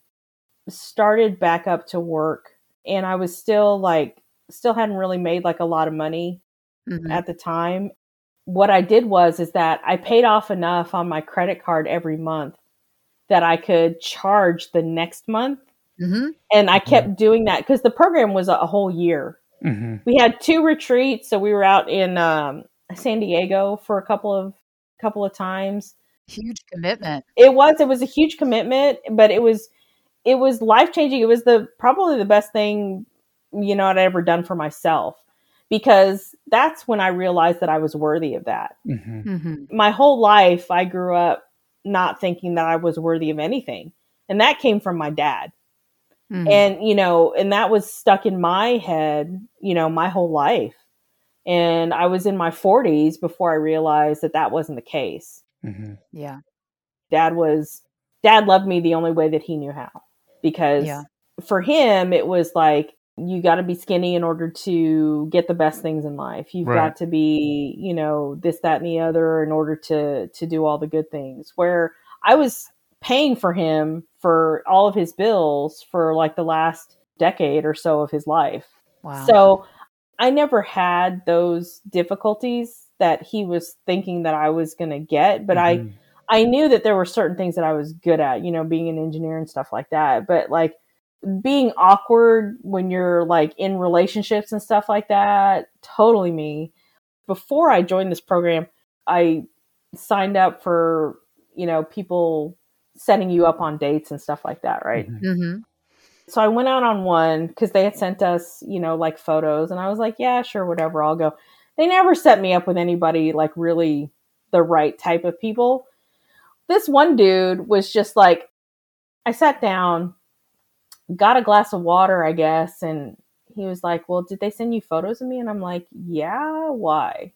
started back up to work and I was still like, still hadn't really made like a lot of money Mhm. at the time. What I did was, is that I paid off enough on my credit card every month that I could charge the next month. Mhm. And I kept doing that because the program was a, a whole year. hmm We had two retreats. So we were out in um, San Diego for a couple of, couple of times. Huge commitment. It was it was a huge commitment but it was it was life changing it was the probably the best thing you know i'd ever done for myself because that's when i realized that i was worthy of that. Hmm hmm my whole life i grew up not thinking that i was worthy of anything and that came from my dad Mhm. and you know and that was stuck in my head you know my whole life. And i was in my 40s before i realized that that wasn't the case. Hmm yeah. Dad was dad loved me the only way that he knew how. Because Yeah. for him it was like you got to be skinny in order to get the best things in life. You've Right. got to be you know this that and the other in order to to do all the good things. Where i was paying for him for all of his bills for like the last decade or so of his life wow so I never had those difficulties that he was thinking that I was going to get, but I Mhm. I knew that there were certain things that I was good at, you know, being an engineer and stuff like that. But like being awkward when you're like in relationships and stuff like that, totally me. Before I joined this program, I signed up for, you know, people setting you up on dates and stuff like that, right? Mhm. hmm So I went out on one because they had sent us, you know, like photos, and I was like, yeah, sure, whatever, I'll go. They never set me up with anybody like really the right type of people. This one dude was just like, I sat down, got a glass of water, I guess, and he was like, well, did they send you photos of me? And I'm like, yeah, why?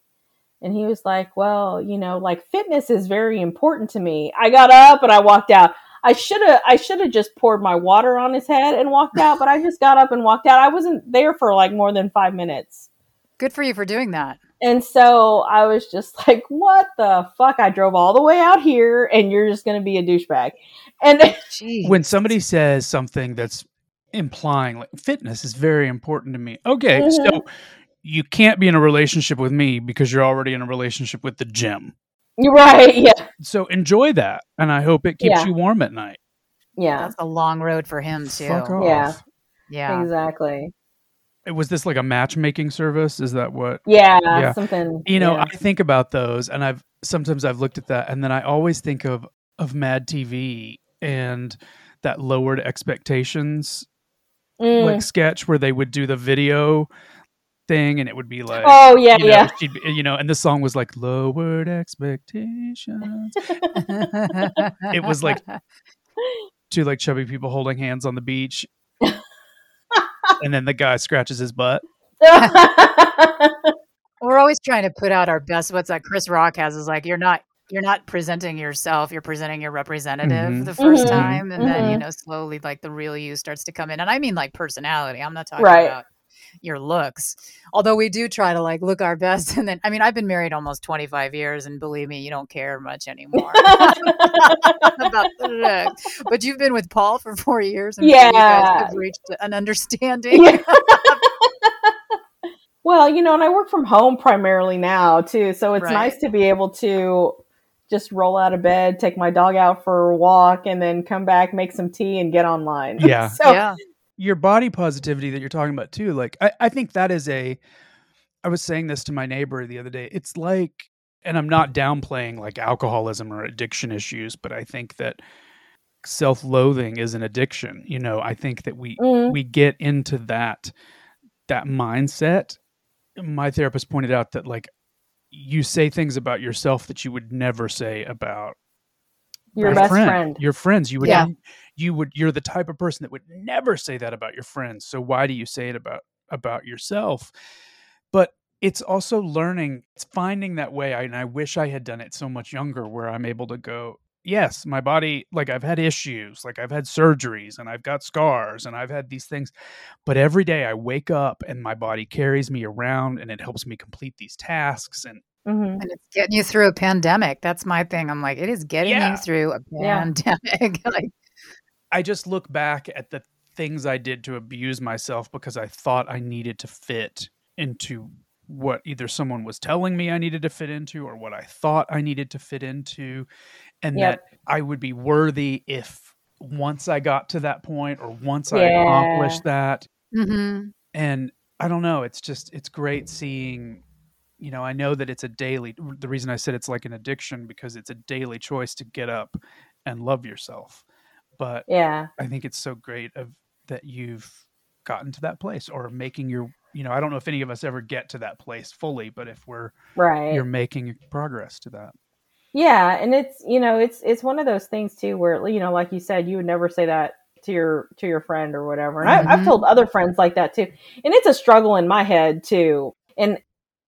And he was like, well, you know, like fitness is very important to me. I got up and I walked out. I should have I should have just poured my water on his head and walked out, but I just got up and walked out. I wasn't there for like more than 5 minutes. good for you for doing that And so I was just like, what the fuck? I drove all the way out here and you're just going to be a douchebag. And when somebody says something that's implying like fitness is very important to me okay Mhm. so you can't be in a relationship with me because you're already in a relationship with the gym you're right. Yeah. so enjoy that and i hope it keeps Yeah. you warm at night Yeah. that's a long road for him too Fuck off. Yeah. yeah Exactly. was this like a matchmaking service is that what Yeah, Yeah. something. you know yeah. i think about those and i've sometimes i've looked at that and then i always think of of mad tv and that lowered expectations Mm. like sketch where they would do the video thing and it would be like oh yeah, you know, yeah. she'd be, you know and the song was like lowered expectations It was like- two like chubby people holding hands on the beach and then the guy scratches his butt We're always trying to put out our best. What's that Chris Rock has is like you're not you're not presenting yourself. You're presenting your representative Mhm. the 1st Mhm. time, and then you Mhm. know slowly like the real you starts to come in. And I mean like personality. I'm not talking Right. about your looks. Although we do try to like look our best. And then I mean I've been married almost 25 years, and believe me, you don't care much anymore about the looks. But you've been with Paul for four years, and yeah. you guys have reached an understanding. Yeah. well, you know, and I work from home primarily now too, so it's Right. nice to be able to just roll out of bed, take my dog out for a walk, and then come back, make some tea, and get online. Yeah. so yeah. Your body positivity that you're talking about too like I, I think that is a i was saying this to my neighbor the other day it's like and i'm not downplaying like alcoholism or addiction issues but i think that self-loathing is an addiction you know i think that we Mm. we get into that that mindset my therapist pointed out that like you say things about yourself that you would never say about your your best friend, friend. your friends you would Yeah. You would you're the type of person that would never say that about your friends so why do you say it about about yourself. But it's also learning, it's finding that way. I, and I wish I had done it so much younger where I'm able to go, yes, my body, like I've had issues, like I've had surgeries and I've got scars and I've had these things. But every day I wake up and my body carries me around and it helps me complete these tasks. And Mm-hmm. And it's getting you through a pandemic. That's my thing. I'm like, it is getting yeah. you through a pandemic. Yeah. like, I just look back at the things I did to abuse myself because I thought I needed to fit into what either someone was telling me I needed to fit into or what I thought I needed to fit into. And yep. that I would be worthy if once I got to that point or once yeah. I accomplished that. Mm-hmm. And I don't know. It's just, it's great seeing you know, I know that it's a daily. The reason I said it's like an addiction because it's a daily choice to get up and love yourself. But yeah, I think it's so great of that you've gotten to that place or making your. You know, I don't know if any of us ever get to that place fully, but if we're right, you're making progress to that. Yeah, and it's you know it's it's one of those things too where you know like you said you would never say that to your to your friend or whatever. And mm-hmm. I, I've told other friends like that too, and it's a struggle in my head too. And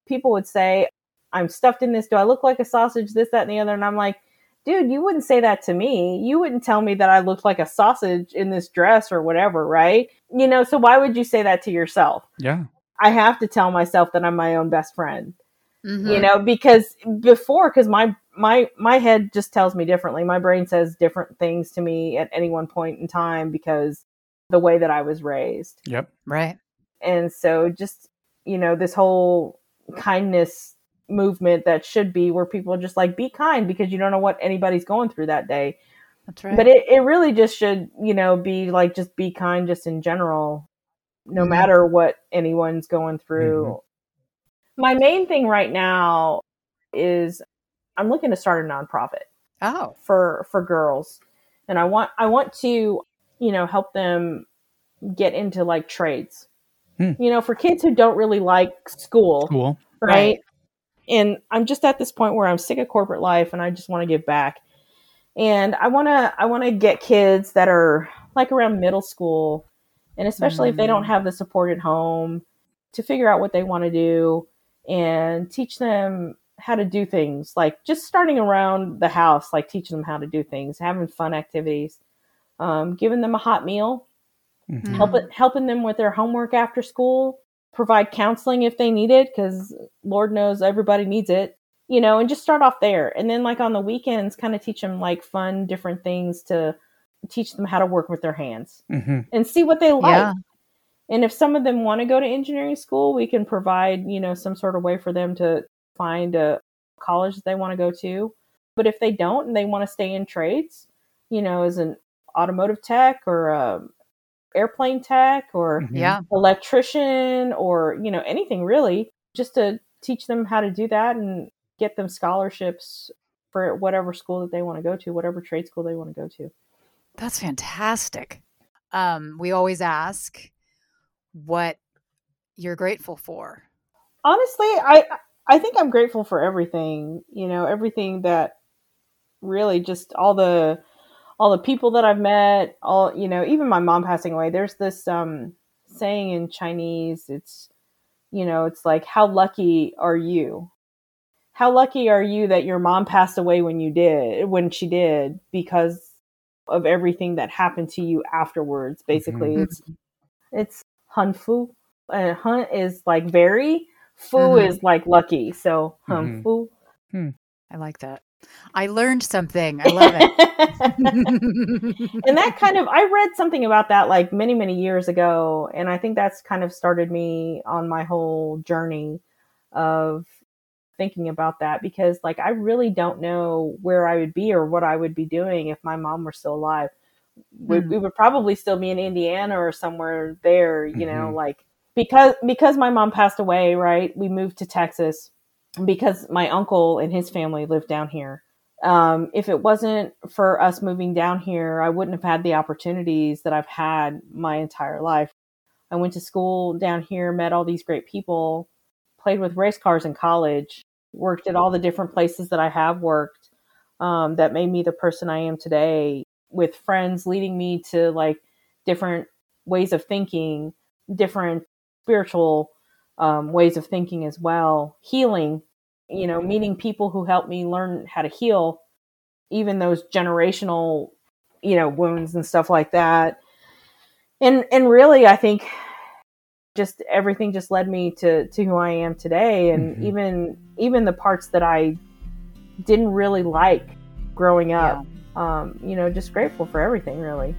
people would say, I'm stuffed in this. Do I look like a sausage? This, that, and the other. And I'm like, dude, you wouldn't say that to me. You wouldn't tell me that I looked like a sausage in this dress or whatever, right? You know, so why would you say that to yourself? Yeah. I have to tell myself that I'm my own best friend. Mm-hmm. You know, because before, because my my my head just tells me differently. My brain says different things to me at any one point in time because the way that I was raised. Yep. Right. And so just, you know, this whole kindness movement that should be where people just like be kind because you don't know what anybody's going through that day. That's right. But it, it really just should, you know, be like just be kind just in general, no mm-hmm. matter what anyone's going through. Mm-hmm. My main thing right now is I'm looking to start a nonprofit. Oh. For for girls. And I want I want to, you know, help them get into like trades. Hmm. You know, for kids who don't really like school, cool. right? right? And I'm just at this point where I'm sick of corporate life and I just want to give back. And I want to I want to get kids that are like around middle school and especially mm-hmm. if they don't mm. have the support at home to figure out what they want to do and teach them how to do things like just starting around the house like teaching them how to do things having fun activities um, giving them a hot meal mm-hmm. helping helping them with their homework after school, provide counseling if they need it, because Lord knows everybody needs it, you know, and just start off there. And then like on the weekends, kind of teach them like fun, different things to teach them how to work with their hands mm-hmm. and see what they like. Yeah. And if some of them want to go to engineering school, we can provide, you know, some sort of way for them to find a college that they want to go to. But if they don't and they want to stay in trades, you know, as an automotive tech or a airplane tech or mm-hmm. yeah. electrician or you know anything really just to teach them how to do that and get them scholarships for whatever school that they want to go to whatever trade school they want to go to that's fantastic um, we always ask what you're grateful for honestly i i think i'm grateful for everything you know everything that really just all the all the people that I've met, all you know, even my mom passing away. There's this um, saying in Chinese. It's you know, it's like, how lucky are you? How lucky are you that your mom passed away when you did, when she did, because of everything that happened to you afterwards. Basically, mm-hmm. it's it's hun fu. Uh, hun is like very. Fu mm-hmm. is like lucky. So hun mm-hmm. fu. Hmm. I like that. I learned something. I love it. and that kind of, I read something about that like many, many years ago. And I think that's kind of started me on my whole journey of thinking about that because like I really don't know where I would be or what I would be doing if my mom were still alive. We, mm. we would probably still be in Indiana or somewhere there, you mm-hmm. know, like because because my mom passed away, right? We moved to Texas because my uncle and his family lived down here. Um, if it wasn't for us moving down here, I wouldn't have had the opportunities that I've had my entire life. I went to school down here, met all these great people, played with race cars in college, worked at all the different places that I have worked um, that made me the person I am today, with friends leading me to like different ways of thinking, different spiritual um, ways of thinking as well. Healing, you know, meeting people who helped me learn how to heal, even those generational, you know, wounds and stuff like that. And and really, I think just everything just led me to to who I am today, and mm-hmm. even even the parts that I didn't really like growing up. Yeah. Um, you know, just grateful for everything, really.